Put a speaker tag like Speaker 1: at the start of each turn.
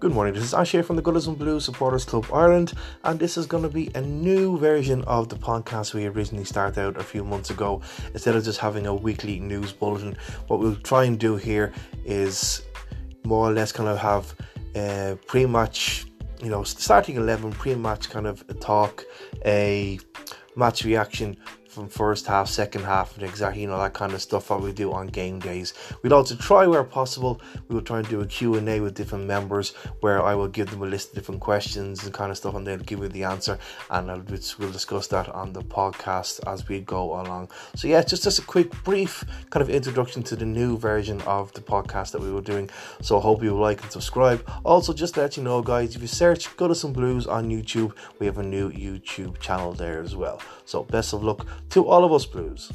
Speaker 1: Good morning, this is Ash here from the Goodison Blues Supporters Club Ireland, and this is going to be a new version of the podcast we originally started out a few months ago. Instead of just having a weekly news bulletin, what we'll try and do here is more or less kind of have uh, a pre-match, you know, starting 11 pre-match kind of talk, a match reaction from first half, second half, and exactly you know that kind of stuff that we do on game days. We'd also try where possible. We will try and do a Q and A with different members where I will give them a list of different questions and kind of stuff, and they'll give me the answer, and I'll, we'll discuss that on the podcast as we go along. So yeah, just just a quick, brief kind of introduction to the new version of the podcast that we were doing. So I hope you like and subscribe. Also, just to let you know, guys, if you search Goodison Blues on YouTube, we have a new YouTube channel there as well. So best of luck to all of us blues.